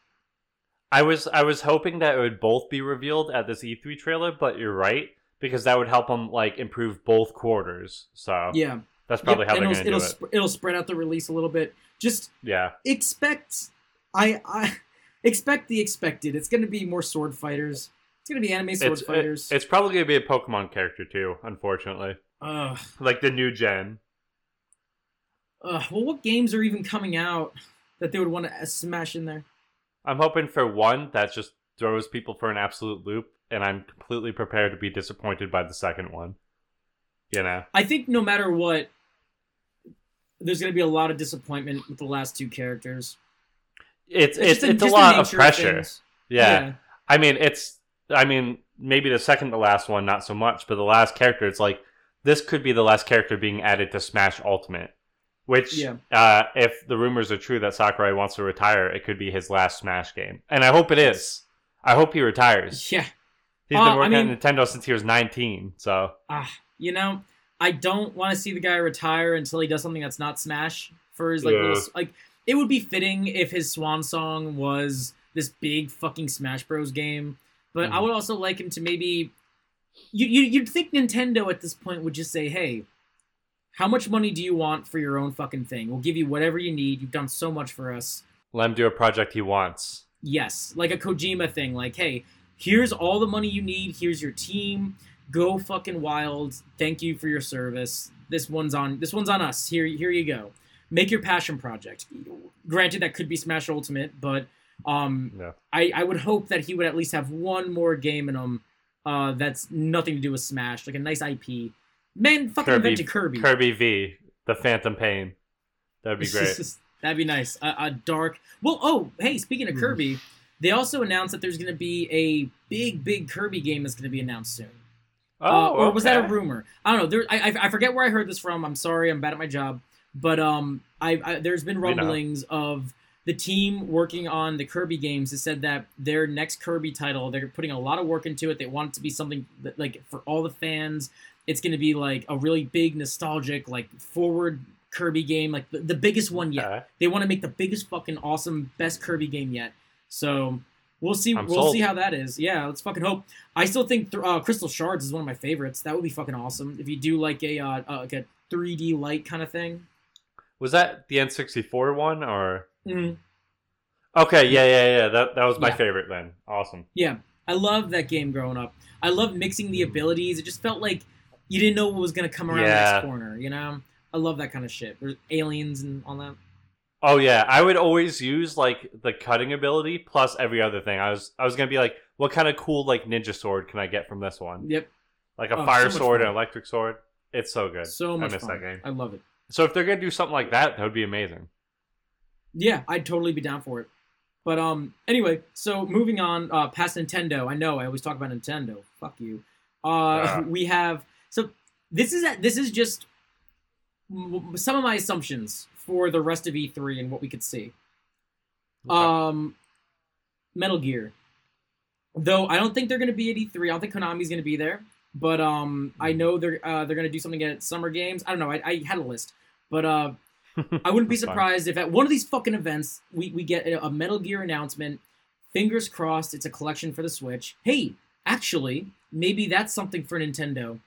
I was I was hoping that it would both be revealed at this E3 trailer, but you're right because that would help them like improve both quarters. So Yeah, that's probably Yep, how they're it'll, gonna do it'll, it. sp- it'll spread out the release a little bit. Just yeah, expect, I I expect the expected. It's gonna be more sword fighters. It's gonna be anime sword it's it- fighters. it's probably gonna be a Pokemon character too. Unfortunately, Ugh. like the new gen. Ugh. Well, what games are even coming out that they would want to uh, smash in there? I'm hoping for one that just throws people for an absolute loop, and I'm completely prepared to be disappointed by the second one. You know, I think no matter what, there's going to be a lot of disappointment with the last two characters. it's it's just the- it's a lot of pressure. things. yeah. I mean, it's. I mean, maybe the second to last one, not so much, but the last character, it's like this could be the last character being added to Smash Ultimate. Which, Yeah. uh, if the rumors are true that Sakurai wants to retire, it could be his last Smash game, and I hope it is. I hope he retires. Yeah. He's Uh, been I working mean- at Nintendo since he was 19, so Ah, you know, I don't want to see the guy retire until he does something that's not Smash for his like Yeah. little, like it would be fitting if his swan song was this big fucking Smash Bros game. But I Mhm. would also like him to maybe you, you you'd think Nintendo at this point would just say, "Hey, how much money do you want for your own fucking thing? We'll give you whatever you need. You've done so much for us." let him do a project he wants. Yes, like a Kojima thing. Like, hey, here's all the money you need. Here's your team. Go fucking wild. Thank you for your service. This one's on. This one's on us. Here, here you go. Make your passion project. Granted, that could be Smash Ultimate, but um, Yeah. I I would hope that he would at least have one more game in him. Uh, that's nothing to do with Smash, like a nice IP. Man, fucking Kirby- invented Kirby. Kirby V, the Phantom Pain. That'd be great. That'd be nice. A, a dark. Well, oh, hey, speaking of Mhm. Kirby, they also announced that there's going to be a big, big Kirby game that's going to be announced soon. Uh, oh, or was that a rumor? I don't know. There, I, I, I forget where I heard this from. I'm sorry. I'm bad at my job. But um, I, I there's been rumblings of the team working on the Kirby games has said that their next Kirby title, they're putting a lot of work into it. They want it to be something that, like for all the fans. It's going to be like a really big, nostalgic, like forward Kirby game, like the, the biggest one yet. Okay. They want to make the biggest fucking awesome best Kirby game yet. So we'll see. I'm we'll sold. see how that is. Yeah, let's fucking hope. I still think th- uh, Crystal Shards is one of my favorites. That would be fucking awesome if you do like a uh, uh, like a 3D light kind of thing. Was that the N64 one or? Mm, Okay, yeah, yeah, yeah. That that was my Yeah. favorite then. Awesome. yeah, I loved that game growing up. I loved mixing the abilities. It just felt like you didn't know what was gonna come around the Yeah. next corner. You know, I love that kind of shit. There's aliens and all that. Oh yeah, I would always use like the cutting ability plus every other thing. I was I was gonna be like, what kind of cool like ninja sword can I get from this one? Yep, Like a Oh, fire so much sword, fun. an electric sword. It's so good. so much I miss fun. that game. I love it. So if they're gonna do something like that, that would be amazing. Yeah, I'd totally be down for it. But um, anyway, so moving on uh, past Nintendo. I know I always talk about Nintendo. Fuck you. Uh, Yeah. we have so this is this is just m- some of my assumptions for the rest of E3 and what we could see. Okay. Um, Metal Gear. Though I don't think they're going to be at E3. I don't think Konami's going to be there. But um, I know they're uh, they're going to do something at Summer Games. I don't know. I, I had a list, but uh, I wouldn't be That's fine. surprised if at one of these fucking events we, we get a Metal Gear announcement. Fingers crossed, it's a collection for the Switch. Hey, actually, maybe that's something for Nintendo.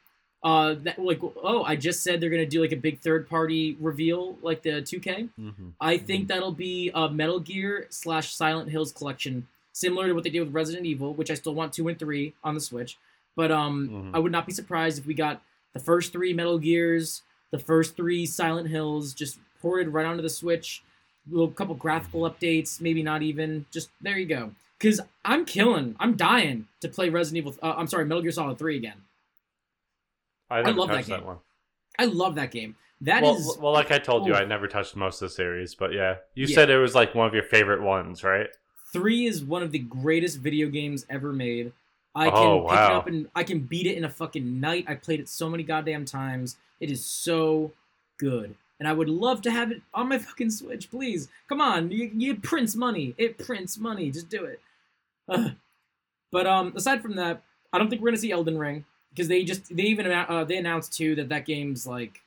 Uh, that like oh, I just said they're gonna do like a big third party reveal like the 2K. Mhm. I think that'll be a Metal Gear slash Silent Hills collection, similar to what they did with Resident Evil, which I still want two and three on the Switch. But um, Mhm. I would not be surprised if we got the first three Metal Gears, the first three Silent Hills, just ported right onto the Switch. A little couple graphical updates, maybe not even. Just there you go. Cause I'm killing, I'm dying to play Resident Evil. Uh, I'm sorry, Metal Gear Solid Three again. I, never love that that, game. one. I love that game. That is well, well, like I told you, Oh. I never touched most of the series, but yeah, you Yeah. said it was like one of your favorite ones, right? Three is one of the greatest video games ever made. I can Oh, pick it wow. up and I can beat it in a fucking night. I played it so many goddamn times. It is so good. and I would love to have it on my fucking Switch. Please, come on, you, you prints money. It prints money. Just do it. Ugh. But um, aside from that, I don't think we're gonna see Elden Ring because they just they even uh, they announced too that that game's like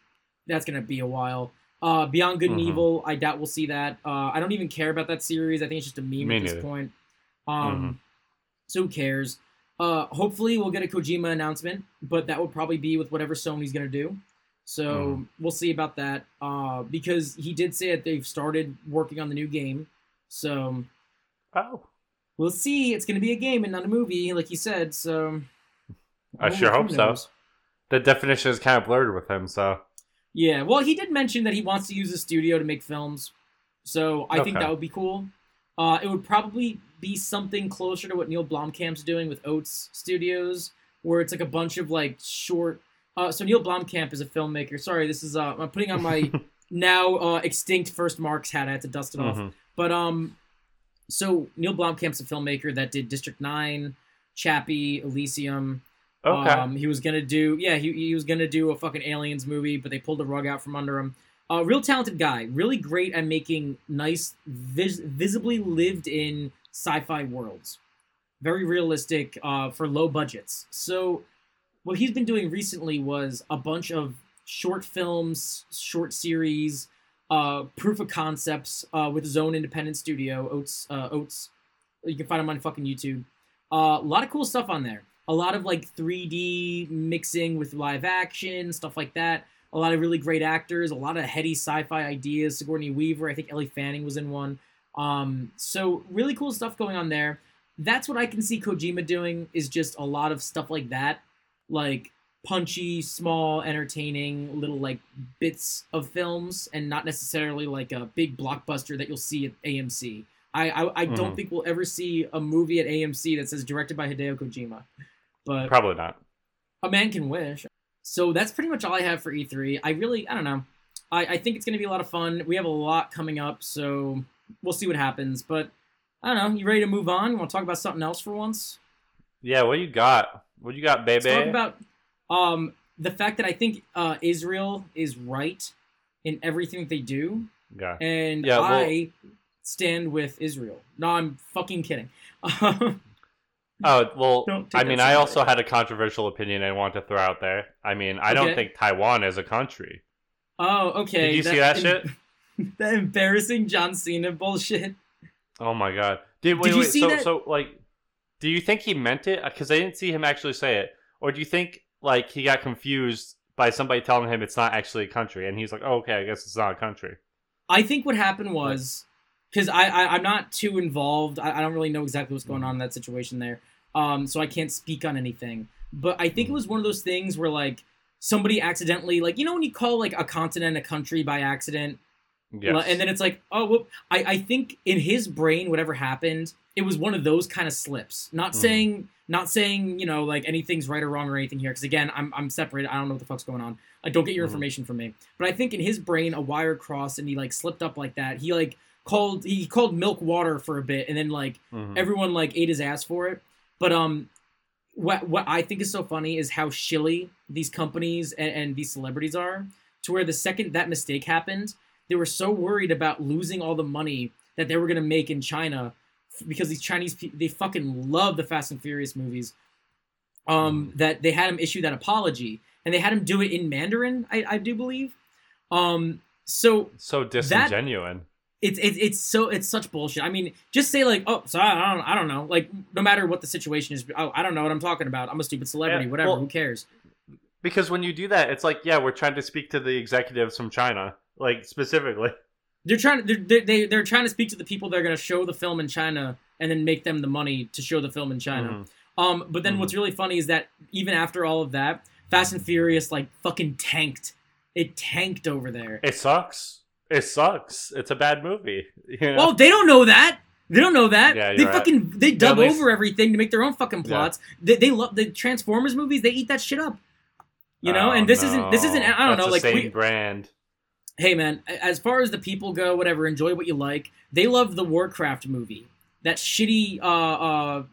that's gonna be a while. Uh, Beyond Good and Mhm. Evil, I doubt we'll see that. Uh, I don't even care about that series. I think it's just a meme Me at this point. Um, so who cares? Uh, hopefully we'll get a Kojima announcement, but that would probably be with whatever Sony's gonna do. So Mhm. we'll see about that. Uh, because he did say that they've started working on the new game. So Oh, we'll see. It's gonna be a game and not a movie, like he said. So I sure hope so. the definition is kind of blurred with him. So Yeah, well, he did mention that he wants to use the studio to make films, so I think that would be cool. Uh, it would probably be something closer to what Neil Blomkamp's doing with Oats Studios, where it's like a bunch of like short. Uh, so Neil Blomkamp is a filmmaker. Sorry, this is uh, I'm putting on my now uh, extinct First Marks hat. I had to dust it off. Mhm. But um, so Neil Blomkamp's a filmmaker that did District Nine, Chappie, Elysium. Okay, Um, he was gonna do, yeah, he, he was gonna do a fucking aliens movie, but they pulled the rug out from under him. Uh, real talented guy, really great at making nice, vis- visibly lived-in sci-fi worlds. Very realistic uh, for low budgets. So, what he's been doing recently was a bunch of short films, short series, uh, proof of concepts uh, with his own independent studio, Oats. Uh, Oats. You can find him on fucking YouTube. Uh, a lot of cool stuff on there. A lot of like 3D mixing with live action stuff like that. A lot of really great actors. A lot of heady sci-fi ideas. Sigourney Weaver. I think Ellie Fanning was in one. Um, so really cool stuff going on there. That's what I can see Kojima doing. Is just a lot of stuff like that, like punchy, small, entertaining little like bits of films, and not necessarily like a big blockbuster that you'll see at AMC. I I, I don't Mhm. think we'll ever see a movie at AMC that says directed by Hideo Kojima, but probably not. a man can wish. So that's pretty much all I have for E3. I really I don't know. I, I think it's gonna be a lot of fun. We have a lot coming up, so we'll see what happens. But I don't know. You ready to move on? You want to talk about something else for once? Yeah, what you got? What you got, baby? Let's talk about um, the fact that I think uh, Israel is right in everything that they do, yeah. and Yeah, well- I stand with Israel. No, I'm fucking kidding. Oh well, I mean, I also had a controversial opinion I want to throw out there. I mean, I don't think Taiwan is a country. oh, okay. Did you see that shit? that embarrassing John Cena bullshit. Oh my god! Did, wait, Did you wait, see so, that- So like, do you think he meant it? Because I didn't see him actually say it. Or do you think like he got confused by somebody telling him it's not actually a country, and he's like, "Oh, okay, I guess it's not a country." I think what happened was because I, I I'm not too involved. I, I don't really know exactly what's going on in that situation there. Um, so I can't speak on anything. But I think it was one of those things where like somebody accidentally like you know when you call like a continent a country by accident Yes. and then it's like oh whoop. I I think in his brain whatever happened it was one of those kind of slips. Not Mhm. saying not saying you know like anything's right or wrong or anything here because again I'm I'm separated. I don't know what the fuck's going on. I don't get your Mhm. information from me. But I think in his brain a wire crossed and he like slipped up like that. He like called he called milk water for a bit and then like Mhm. everyone like ate his ass for it. But um, what what I think is so funny is how shilly these companies and, and these celebrities are. To where the second that mistake happened, they were so worried about losing all the money that they were gonna make in China because these Chinese people they fucking love the Fast and Furious movies. Um, that they had him issue that apology and they had him do it in Mandarin. I, I do believe. Um, so so disingenuous. It's it's it's so it's such bullshit. I mean, just say like, oh, so I don't I don't know. Like, no matter what the situation is, oh, I don't know what I'm talking about. I'm a stupid celebrity. Yeah, whatever. well- who cares? Because when you do that, it's like, yeah, we're trying to speak to the executives from China, like specifically. They're trying. They're they're, they- they're trying to speak to the people that are going to show the film in China and then make them the money to show the film in China. Mhm. Um, but then Mhm. what's really funny is that even after all of that, Fast and Furious like fucking tanked. It tanked over there. It sucks. It sucks. It's a bad movie. You know? Well, they don't know that. They don't know that. Yeah, they you're right. fucking they dub least- over everything to make their own fucking Yeah. plots. They, they love the Transformers movies. They eat that shit up. You know, Oh, and this isn't this isn't. I don't That's know like same we, brand. hey man, as far as the people go, whatever, enjoy what you like. They love the Warcraft movie. That shitty uh uh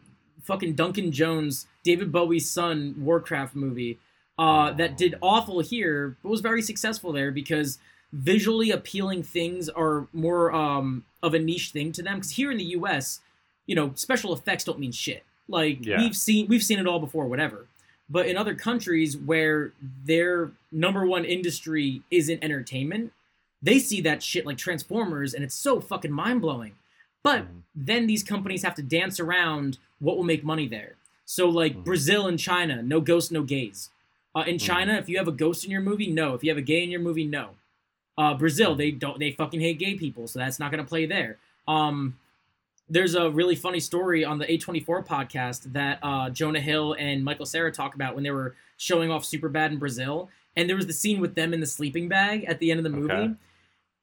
fucking Duncan Jones, David Bowie's son Warcraft movie. Uh, that did awful here, but was very successful there because visually appealing things are more um, of a niche thing to them. Because here in the U.S., you know, special effects don't mean shit. Like Yeah. we've seen we've seen it all before, whatever. But in other countries where their number one industry isn't entertainment, they see that shit like Transformers, and it's so fucking mind blowing. But Mhm. then these companies have to dance around what will make money there. So like Mhm. Brazil and China, no ghosts, no gays. Uh, in Mhm. China, if you have a ghost in your movie, no. If you have a gay in your movie, no. Uh, Brazil, Mhm. they don't. They fucking hate gay people, so that's not gonna play there. Um, there's a really funny story on the A24 podcast that uh, Jonah Hill and Michael Cera talk about when they were showing off Superbad in Brazil, and there was the scene with them in the sleeping bag at the end of the movie. Okay.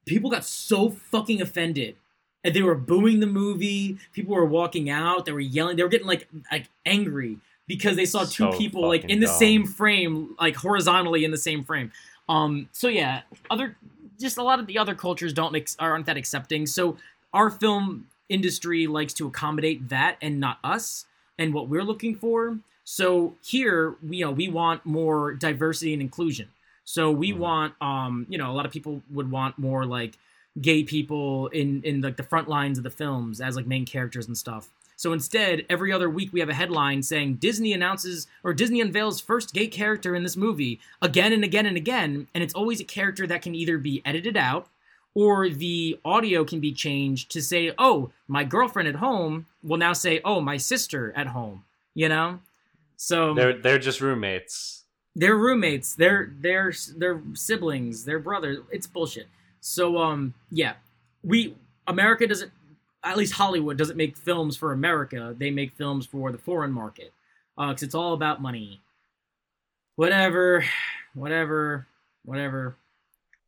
People got so fucking offended, and they were booing the movie. People were walking out. They were yelling. They were getting like like angry because they saw two So people like in the dumb. same frame, like horizontally in the same frame. Um. So yeah, other just a lot of the other cultures don't ex- aren't that accepting. So our film industry likes to accommodate that and not us and what we're looking for. So here, we, you know, we want more diversity and inclusion. So we Mhm. want, um, you know, a lot of people would want more like gay people in in like the front lines of the films as like main characters and stuff. So instead, every other week we have a headline saying Disney announces or Disney unveils first gay character in this movie again and again and again, and it's always a character that can either be edited out or the audio can be changed to say, "Oh, my girlfriend at home," will now say, "Oh, my sister at home." You know, so They're they're just roommates. they're roommates, they're they're they're siblings, they're brothers. It's bullshit. So um, yeah, we America doesn't, at least Hollywood doesn't make films for America. They make films for the foreign market, uh, because it's all about money. Whatever, whatever, whatever.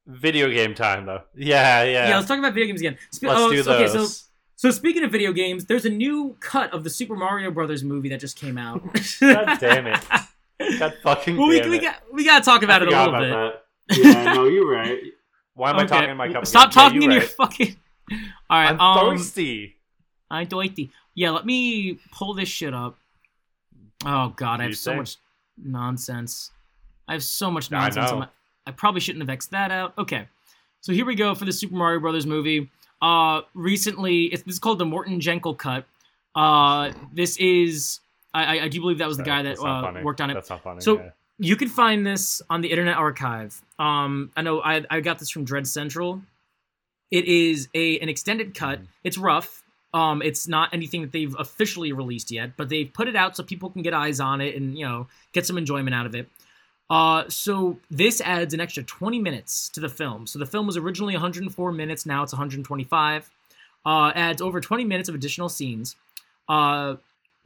Video game time though. Yeah, yeah. Yeah, let's talk about video games again. Spe- Let's oh, do so- okay, those. so so speaking of video games, there's a new cut of the Super Mario Brothers movie that just came out. God damn it. God fucking well, we, damn we it. got we gotta talk about it a Forgot little bit. that. Yeah, no, you're right. Why am I talking in my cup? Stop again? Yeah, talking you're in your fucking. All right, I'm um, thirsty. I'm thirsty. Yeah, let me pull this shit up. Oh god, I have so say? much nonsense. I have so much nonsense. my- I probably shouldn't have X'd that out. Okay, so here we go for the Super Mario Brothers movie. Uh, recently, it's this is called the Morton Jankel cut. Uh, this is I, I- I do believe that was the guy that uh, worked on it. That's not funny. So- yeah. You can find this on the Internet Archive. Um, I know I, I got this from Dread Central. It is a an extended cut. Mhm. It's rough. Um, it's not anything that they've officially released yet, but they've put it out so people can get eyes on it and you know get some enjoyment out of it. Uh, so this adds an extra 20 minutes to the film. So the film was originally 104 minutes. Now it's 125. Uh, adds over 20 minutes of additional scenes. Uh,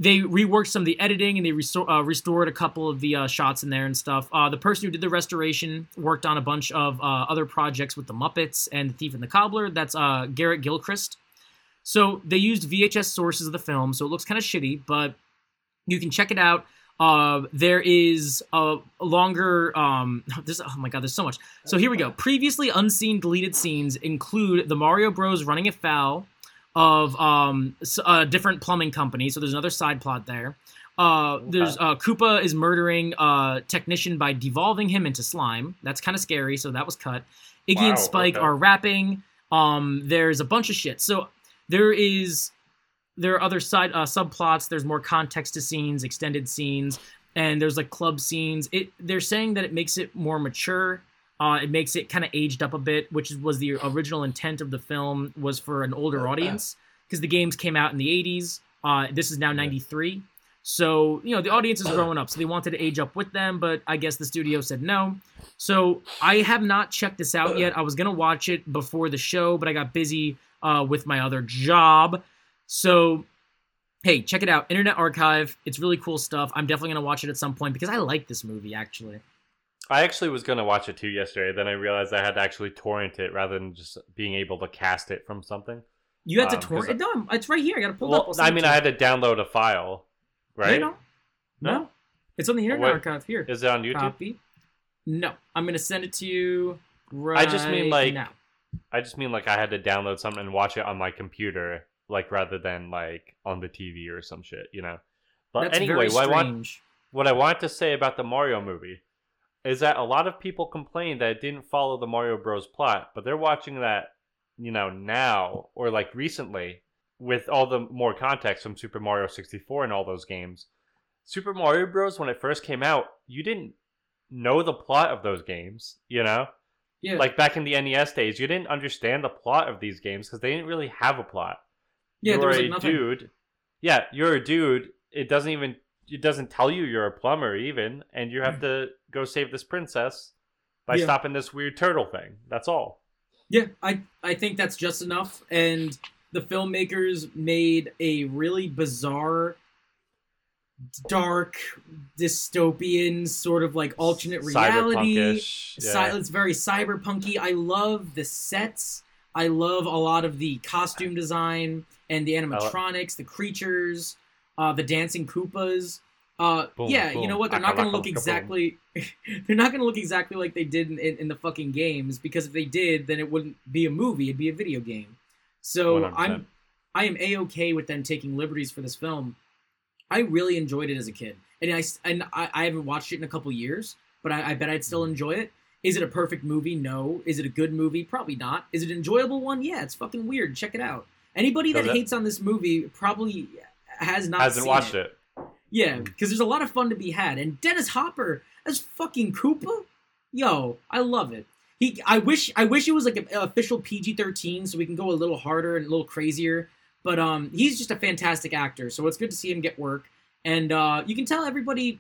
they reworked some of the editing and they restor- uh, restored a couple of the uh, shots in there and stuff. Uh, the person who did the restoration worked on a bunch of uh, other projects with the Muppets and the Thief and the Cobbler. That's uh, Garrett Gilchrist. So they used VHS sources of the film, so it looks kind of shitty, but you can check it out. Uh, there is a longer. Um, this, oh my god, there's so much. So here we go. Previously unseen deleted scenes include the Mario Bros. running afoul of um, a different plumbing company. So there's another side plot there. Uh, there's uh, Koopa is murdering a technician by devolving him into slime. That's kind of scary. So that was cut. Iggy Wow, and Spike okay. are rapping. Um, there's a bunch of shit. So there is there are other side uh, subplots. There's more context to scenes, extended scenes, and there's like club scenes. It they're saying that it makes it more mature. Uh, it makes it kind of aged up a bit, which was the original intent of the film was for an older audience because the games came out in the 80s. Uh, this is now 93. So, you know, the audience is growing up, so they wanted to age up with them, but I guess the studio said no. So I have not checked this out yet. I was gonna watch it before the show, but I got busy uh, with my other job. So, hey, check it out. Internet Archive. It's really cool stuff. I'm definitely gonna watch it at some point because I like this movie actually. I actually was gonna watch it too yesterday. Then I realized I had to actually torrent it rather than just being able to cast it from something. You had Um, to torrent. No, it's right here. I gotta pull it up. I mean, I had to download a file, right? No, no, No? It's on the Internet What- Archive here. Is it on YouTube? Copy. No, I'm gonna send it to you. Right I just mean, like, now. I just mean like I had to download something and watch it on my computer, like rather than like on the TV or some shit, you know. But That's anyway, what I want what I wanted to say about the Mario movie, is that a lot of people complain that it didn't follow the Mario Bros plot, but they're watching that, you know, now or like recently with all the more context from Super Mario 64 and all those games. Super Mario Bros when it first came out, you didn't know the plot of those games, you know? Yeah. Like back in the NES days, you didn't understand the plot of these games because they didn't really have a plot. yeah, there you're was a nothing. dude. Yeah, you're a dude. It doesn't even it doesn't tell you you're a plumber even, and you have mm. to go save this princess by Yeah. stopping this weird turtle thing. That's all. Yeah, I I think that's just enough. And the filmmakers made a really bizarre, dark, dystopian sort of like alternate reality. Cy- it's very cyberpunky. I love the sets. I love a lot of the costume design and the animatronics, the creatures, uh, the dancing Koopas. Uh, Boom, yeah, you know what? They're not going to look exactly. they're not going to look exactly like they did in, in, in the fucking games because if they did, then it wouldn't be a movie; it'd be a video game. So 100%. I'm, I am a okay with them taking liberties for this film. I really enjoyed it as a kid, and I and I, I haven't watched it in a couple years, but I, I bet I'd Mm. still enjoy it. Is it a perfect movie? No. Is it a good movie? Probably not. Is it an enjoyable one? Yeah, it's fucking weird. Check it out. Anybody that it- hates on this movie probably has not Hasn't seen watched it. it. Yeah, because there's a lot of fun to be had. And Dennis Hopper as fucking Koopa, yo, I love it. He, I wish, I wish it was like an official PG-13, so we can go a little harder and a little crazier. But um, he's just a fantastic actor, so it's good to see him get work. And uh, you can tell everybody.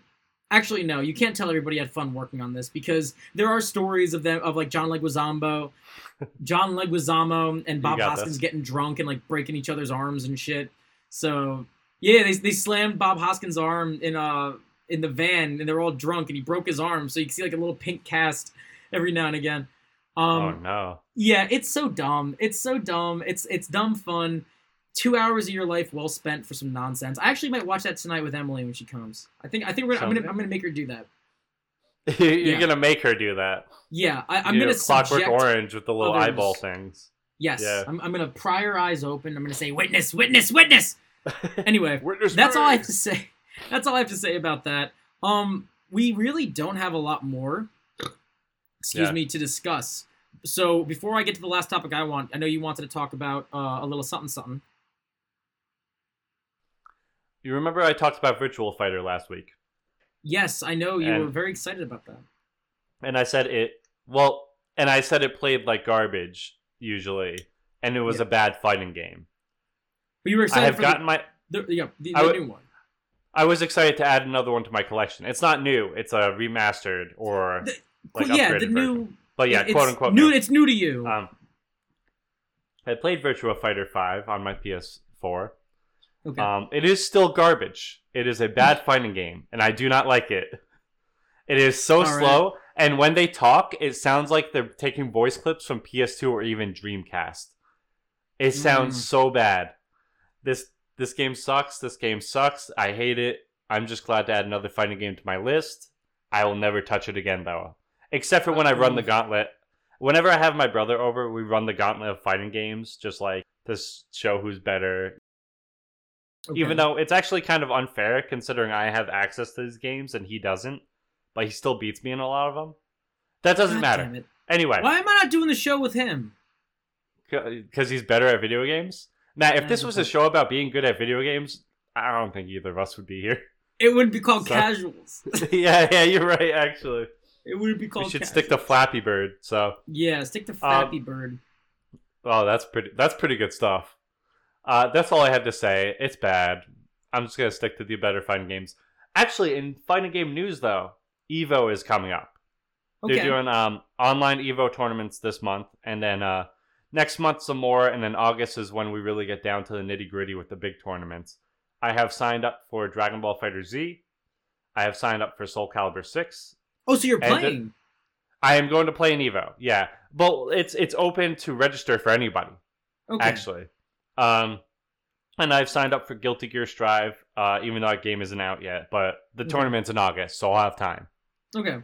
Actually, no, you can't tell everybody had fun working on this because there are stories of them of like John Leguizamo, John Leguizamo, and Bob Hoskins this. getting drunk and like breaking each other's arms and shit. So yeah, they, they slammed Bob Hoskins' arm in uh in the van, and they're all drunk, and he broke his arm. So you can see like a little pink cast every now and again. Um, oh no. yeah, it's so dumb. It's so dumb. It's it's dumb fun. Two hours of your life well spent for some nonsense. I actually might watch that tonight with Emily when she comes. I think I think we're gonna, I'm gonna. I'm gonna make her do that. You're Yeah. gonna make her do that. Yeah, I, I'm You gonna Clockwork. Orange with the little others. eyeball things. Yes, Yeah. I'm, I'm gonna pry her eyes open. I'm gonna say witness, witness, witness. Anyway, that's all I have to say. That's all I have to say about that. Um, we really don't have a lot more. Excuse Yeah. me to discuss. So before I get to the last topic, I want I know you wanted to talk about uh, a little something something. You remember I talked about Virtua Fighter last week, Yes, I know you And- were very excited about that. and I said it. Well, and I said it played like garbage usually, and it was Yeah. a bad fighting game. But you were excited. I have for gotten my. the, the, yeah, the, the new one. I was excited to add another one to my collection. It's not new; it's a remastered or The- like yeah, upgraded the version. new. But yeah, quote unquote. new. new. It's new to you. Um, I played Virtua Fighter 5 on my PS4. okay. Um, it is still garbage. It is a bad fighting game, and I do not like it. It is so All right. slow, and when they talk, it sounds like they're taking voice clips from PS2 or even Dreamcast. It sounds Mm. so bad. This this game sucks. This game sucks. I hate it. I'm just glad to add another fighting game to my list. I will never touch it again, though, except for when I run the gauntlet. Whenever I have my brother over, we run the gauntlet of fighting games, just like to show who's better, okay. even though it's actually kind of unfair considering I have access to these games and he doesn't, but he still beats me in a lot of them. That doesn't God matter. Anyway, Why am I not doing the show with him? because uh, he's better at video games. Matt, if this was a show about being good at video games, I don't think either of us would be here. It would be called So- casuals. yeah, yeah, you're right. Actually, It would be called. we should casuals. stick to Flappy Bird. So, Yeah, stick to Flappy Bird. oh, that's pretty. That's pretty good stuff. Uh, that's all I had to say. It's bad. I'm just gonna stick to the better fighting games. Actually, in fighting game news, though, Evo is coming up. Okay. They're doing um, online Evo tournaments this month, and then uh, next month some more, and then August is when we really get down to the nitty gritty with the big tournaments. I have signed up for Dragon Ball FighterZ. I have signed up for Soul Calibur Six. oh, so you're the- playing? I am going to play an Evo. Yeah, but it's it's open to register for anybody okay. actually. Um, and I've signed up for Guilty Gear Strive, uh, even though that game isn't out yet. But the Okay. tournament's in August, so I'll have time. Okay.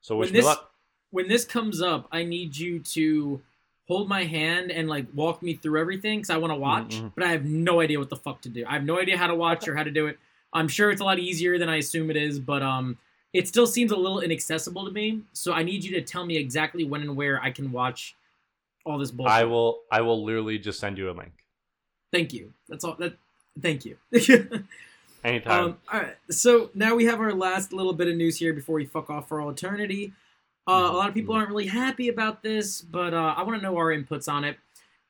So wish When me this- luck. When this comes up, I need you to hold my hand and like walk me through everything because I want to watch, Mhm. but I have no idea what the fuck to do. I have no idea how to watch or how to do it. I'm sure it's a lot easier than I assume it is, but um, it still seems a little inaccessible to me. So I need you to tell me exactly when and where I can watch all this bullshit. I will. I will literally just send you a link Thank you. That's all. That. Thank you. anytime. um, all right. So now we have our last little bit of news here before we fuck off for all eternity. Uh, a lot of people aren't really happy about this, but uh, I want to know our inputs on it.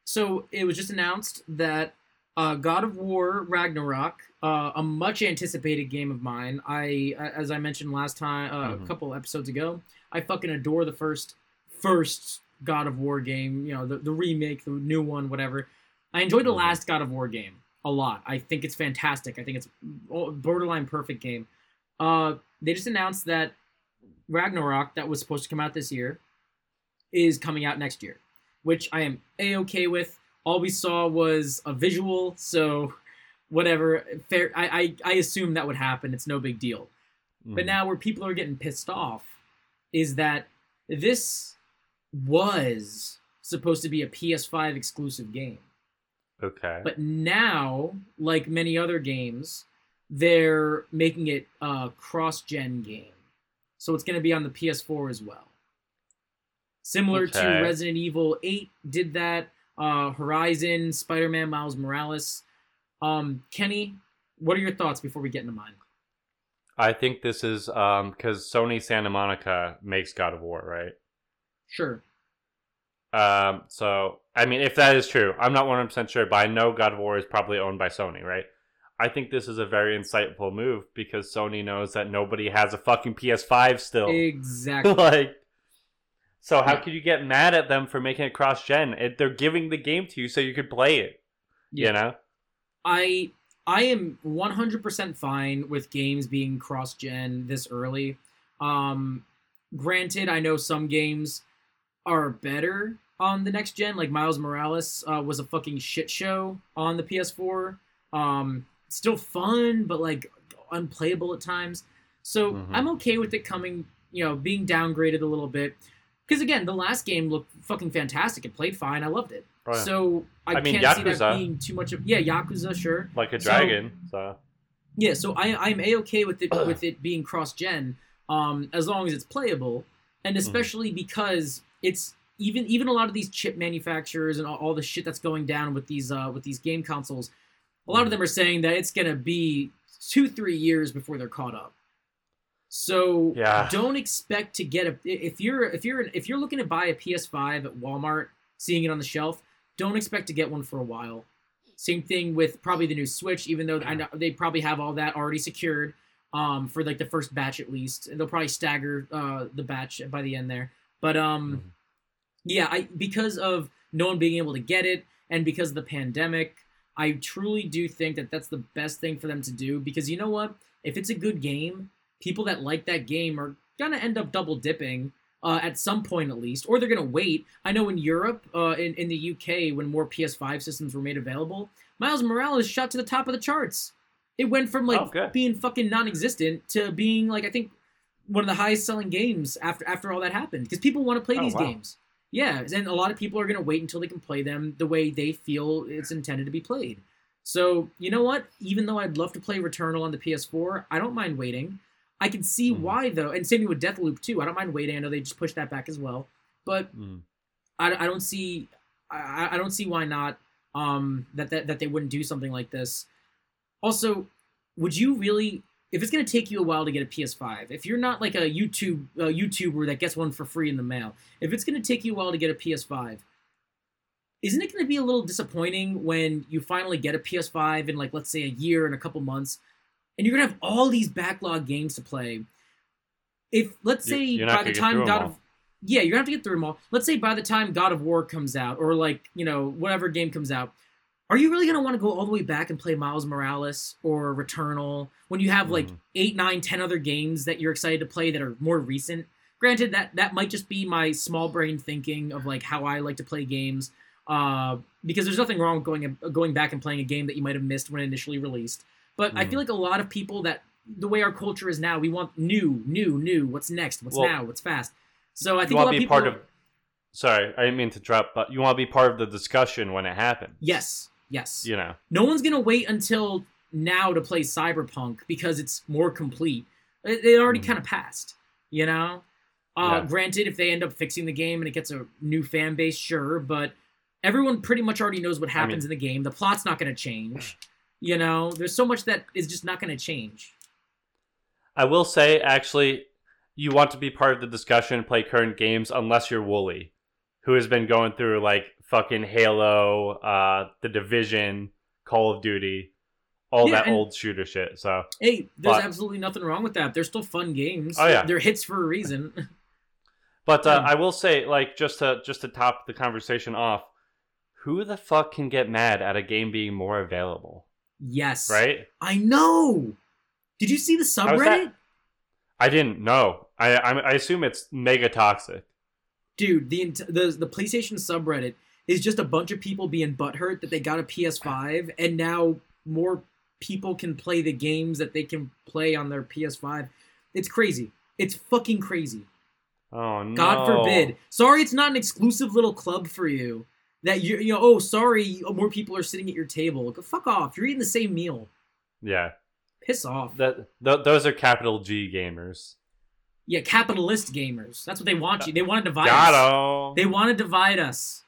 So it was just announced that uh, God of War Ragnarok, uh, a much anticipated game of mine. I, as I mentioned last time, uh, Mhm. a couple episodes ago, I fucking adore the first, first God of War game. You know, the, the remake, the new one, whatever. I enjoyed the Mhm. last God of War game a lot. I think it's fantastic. I think it's borderline perfect game. Uh, they just announced that Ragnarok, that was supposed to come out this year, is coming out next year, which I am a okay with. All we saw was a visual, so whatever. Fair. I, I I assume that would happen. It's no big deal. But Mhm. now where people are getting pissed off is that this was supposed to be a PS5 exclusive game. okay. But now, like many other games, they're making it a cross-gen game. So it's going to be on the PS4 as well. Similar to Resident Evil 8 did that, uh, Horizon, Spider-Man, Miles Morales. Um, Kenny, what are your thoughts before we get into mine? I think this is um because Sony Santa Monica makes God of War, right? Sure. Um, so I mean, if that is true, I'm not 100 percent sure, but I know God of War is probably owned by Sony, right? I think this is a very insightful move because Sony knows that nobody has a fucking PS5 still. Exactly. like, so how Yeah. could you get mad at them for making it cross-gen? It, they're giving the game to you so you could play it. Yeah. You know? I I am 100% fine with games being cross-gen this early. Um granted, I know some games are better on the next gen like Miles Morales uh, was a fucking shit show on the PS4. Um still fun but like unplayable at times. So Mhm. I'm okay with it coming, you know, being downgraded a little bit. Because again, the last game looked fucking fantastic. It played fine. I loved it. Oh, yeah. So I, I mean, can't see that being too much of yeah, Yakuza, sure. like a dragon. So, Yeah, so I I'm a okay with it with it being cross gen, um, as long as it's playable, Mm-hmm. and especially because it's even even a lot of these chip manufacturers and all, all the shit that's going down with these uh with these game consoles, a lot of them are saying that it's gonna be two three years before they're caught up. So Yeah. don't expect to get a if you're if you're if you're looking to buy a PS5 at Walmart, seeing it on the shelf, don't expect to get one for a while. Same thing with probably the new Switch, even though I know they probably have all that already secured um, for like the first batch at least. And they'll probably stagger uh, the batch by the end there. But um, Mhm. yeah, I because of no one being able to get it and because of the pandemic, I truly do think that that's the best thing for them to do because you know what? If it's a good game, people that like that game are gonna end up double dipping uh, at some point at least, or they're gonna wait. I know in Europe, uh, in in the UK, when more PS5 systems were made available, Miles Morales shot to the top of the charts. It went from like Oh, being fucking non-existent to being like I think one of the highest selling games after after all that happened because people want to play Oh, these wow. games. Yeah, and a lot of people are gonna wait until they can play them the way they feel it's intended to be played. So you know what? Even though I'd love to play Returnal on the PS4, I don't mind waiting. I can see Mhm. why though, and same thing with Deathloop too. I don't mind waiting. I know they just pushed that back as well, but Mm. I, I don't see I, I don't see why not um that, that that they wouldn't do something like this. Also, would you really if it's going to take you a while to get a PS5, if you're not like a YouTube uh, YouTuber that gets one for free in the mail, if it's going to take you a while to get a PS5, isn't it going to be a little disappointing when you finally get a PS5 in like let's say a year and a couple months and you're going to have all these backlog games to play? If let's say you're by the time God of yeah, you're gonna have to get through them all. Let's say by the time God of War comes out, or like you know whatever game comes out, are you really gonna want to go all the way back and play Miles Morales or Returnal when you have like Mhm. eight, nine, ten other games that you're excited to play that are more recent? Granted, that that might just be my small brain thinking of like how I like to play games. Uh, because there's nothing wrong with going going back and playing a game that you might have missed when initially released. But I Mhm. feel like a lot of people that the way our culture is now, we want new, new, new. What's next? What's Well, now? What's fast? So I You think a want to be people. part of. Sorry, I didn't mean to interrupt, but you want to be part of the discussion when it happens. Yes, yes. You know. No one's gonna wait until now to play Cyberpunk because it's more complete. It, it already Mhm. kind of passed, you know. Uh, Yeah. Granted, if they end up fixing the game and it gets a new fan base, sure, but everyone pretty much already knows what I happens mean- in the game. The plot's not going to change. You know, there's so much that is just not going to change. I will say, actually, you want to be part of the discussion and play current games unless you're Wooly, who has been going through like fucking Halo, uh, The Division, Call of Duty, all Yeah, that old shooter shit. So, Hey, there's But- absolutely nothing wrong with that. They're still fun games. Oh, yeah. they're hits for a reason. but uh. I will say, like, just to just to top the conversation off, who the fuck can get mad at a game being more available, yes, right? I know. Did you see the subreddit? I didn't know. I I, I assume it's mega toxic. dude the, the the playstation subreddit is just a bunch of people being butthurt that they got a ps5 and now more people can play the games that they can play on their ps5 it's crazy. It's fucking crazy. Oh no! god forbid. Sorry it's not an exclusive little club for you that you you know oh sorry more people are sitting at your table. Go fuck off. You're eating the same meal. Yeah, piss off. That th- those are capital G gamers. yeah capitalist gamers. That's what they want you. They want to divide us. Got 'em. They want to divide us.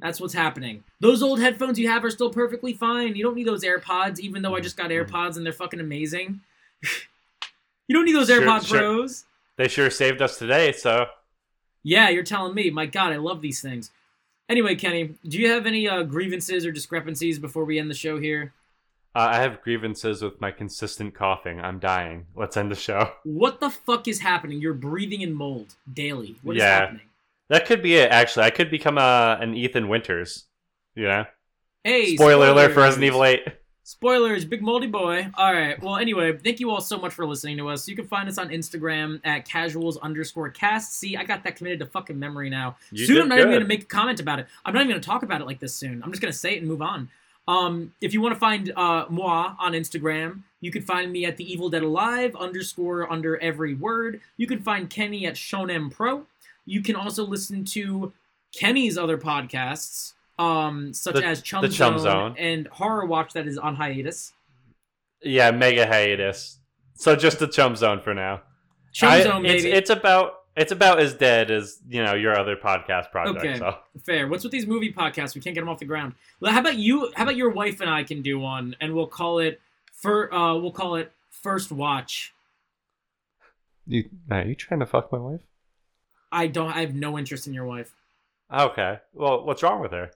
That's what's happening. Those old headphones you have are still perfectly fine. You don't need those AirPods, even though I just got Mhm. AirPods and they're fucking amazing. you don't need those Sure, AirPods sure. Pros. They sure saved us today. So Yeah, you're telling me. My God, I love these things. Anyway, Kenny, do you have any uh, grievances or discrepancies before we end the show here? uh, I have grievances with my consistent coughing. I'm dying. Let's end the show. What the fuck is happening? You're breathing in mold daily. What is Yeah. happening? That could be it. Actually, I could become a an Ethan Winters. You know. Hey, Spoiler alert for spoilers. Resident Evil Eight. Spoilers, big moldy boy. All right. Well, anyway, thank you all so much for listening to us. You can find us on Instagram at casuals underscore cast. See, I got that committed to fucking memory now. You soon I'm not even going to make a comment about it. I'm not even going to talk about it like this soon. I'm just going to say it and move on. Um, if you want to find uh, moi on Instagram, you can find me at the Evil Dead Alive underscore under every word. You can find Kenny at Shonen Pro. You can also listen to Kenny's other podcasts, um, such The- as Chum, the Chum Zone, Zone. and Horror Watch that is on hiatus. Yeah, mega hiatus. So just the chum zone for now. Chum I- Zone, it's, baby. it's about it's about as dead as you know your other podcast project. Okay. So Fair. What's with these movie podcasts? We can't get them off the ground. Well, how about you? How about your wife and I can do one, and we'll call it for. Uh, we'll call it First Watch. you are you trying to fuck my wife? I don't. I have no interest in your wife. Okay. Well, what's wrong with her?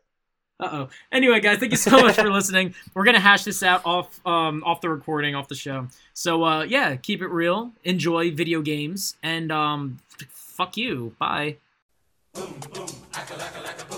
Uh oh. Anyway, guys, thank you so much for listening. We're gonna hash this out off um off the recording, off the show. So uh yeah, keep it real. Enjoy video games, and um, fuck you. Bye. It